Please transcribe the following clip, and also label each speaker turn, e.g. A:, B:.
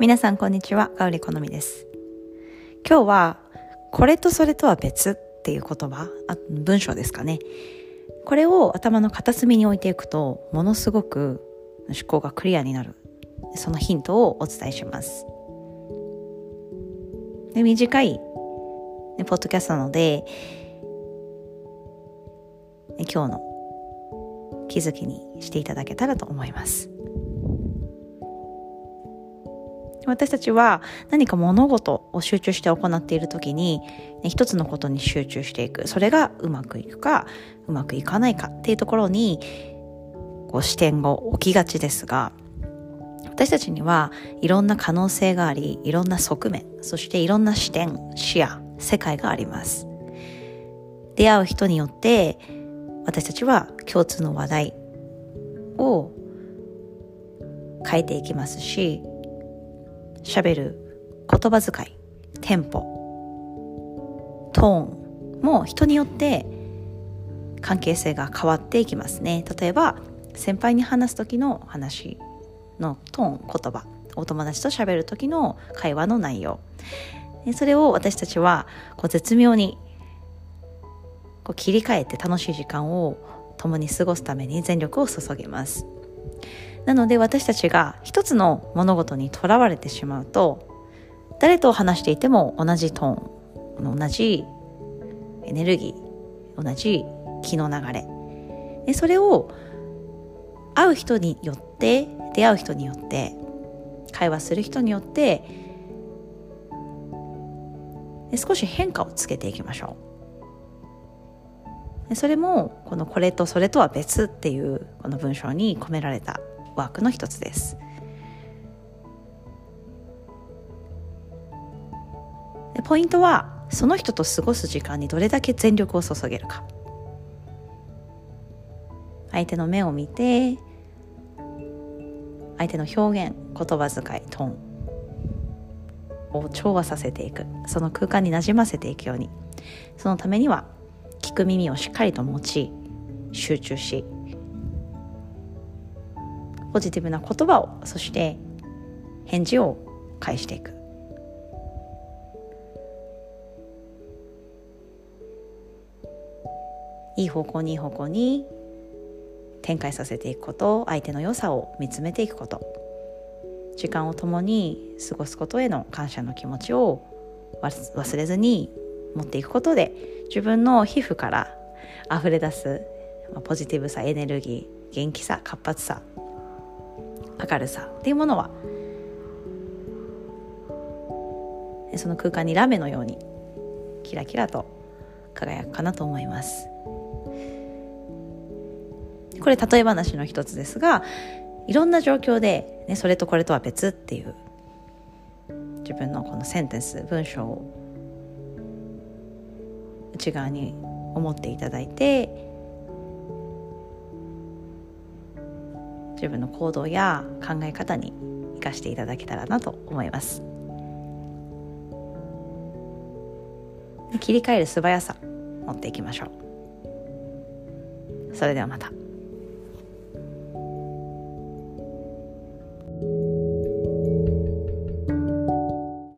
A: 皆さんこんにちは、ガウリ好みです。今日は、これとそれとは別っていう言葉、あ文章ですかね。これを頭の片隅に置いていくと、ものすごく思考がクリアになる。そのヒントをお伝えします。で短い、ね、ポッドキャストなので、今日の気づきにしていただけたらと思います。私たちは何か物事を集中して行っている時に、ね、一つのことに集中していく。それがうまくいくかうまくいかないかっていうところにこう視点を置きがちですが私たちにはいろんな可能性がありいろんな側面そしていろんな視点視野世界があります。出会う人によって私たちは共通の話題を変えていきますし喋る言葉遣いテンポトーンも人によって関係性が変わっていきますね。例えば先輩に話す時の話のトーン言葉お友達と喋る時の会話の内容。それを私たちはこう絶妙にこう切り替えて楽しい時間を共に過ごすために全力を注げます。なので私たちが一つの物事にとらわれてしまうと誰と話していても同じトーン同じエネルギー同じ気の流れ。でそれを会う人によって出会う人によって会話する人によって少し変化をつけていきましょう。それもこのこれとそれとは別っていうこの文章に込められたワークの一つです。ポイントはその人と過ごす時間にどれだけ全力を注げるか。相手の目を見て相手の表現言葉遣いトーンを調和させていく。その空間になじませていくように。そのためには聞く耳をしっかりと持ち集中しポジティブな言葉をそして返事を返していく。いい方向にいい方向に展開させていくこと相手の良さを見つめていくこと。時間を共に過ごすことへの感謝の気持ちを忘れずに持っていくことで自分の皮膚から溢れ出すポジティブさエネルギー元気さ活発さ明るさっていうものはその空間にラメのようにキラキラと輝くかなと思います。これ例え話の一つですがいろんな状況で、ね、それとこれとは別っていう自分のこのセンテンス文章を内側に思っていただいて自分の行動や考え方に生かしていただけたらなと思います切り替える素早さ持っていきましょうそれではまた。